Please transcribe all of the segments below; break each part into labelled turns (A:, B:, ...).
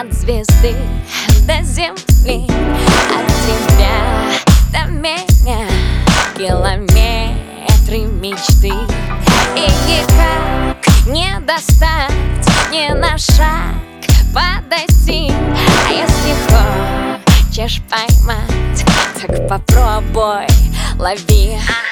A: От звезды до земли От тебя до меня Километры мечты. И никак не достать Не на шаг подойти. А если хочешь поймать Так попробуй лови. Падаю,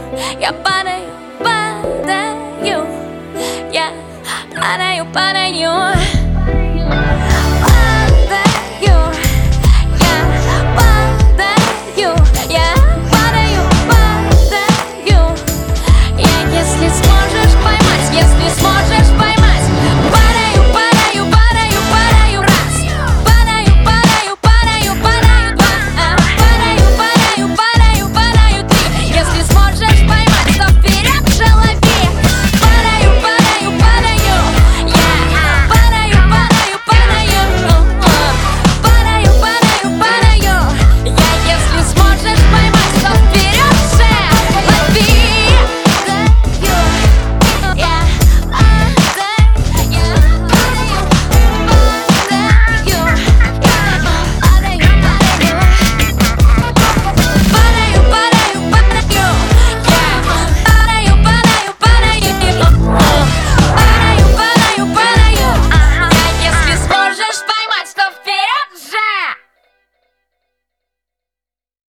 A: я падаю, падаю. Падаю,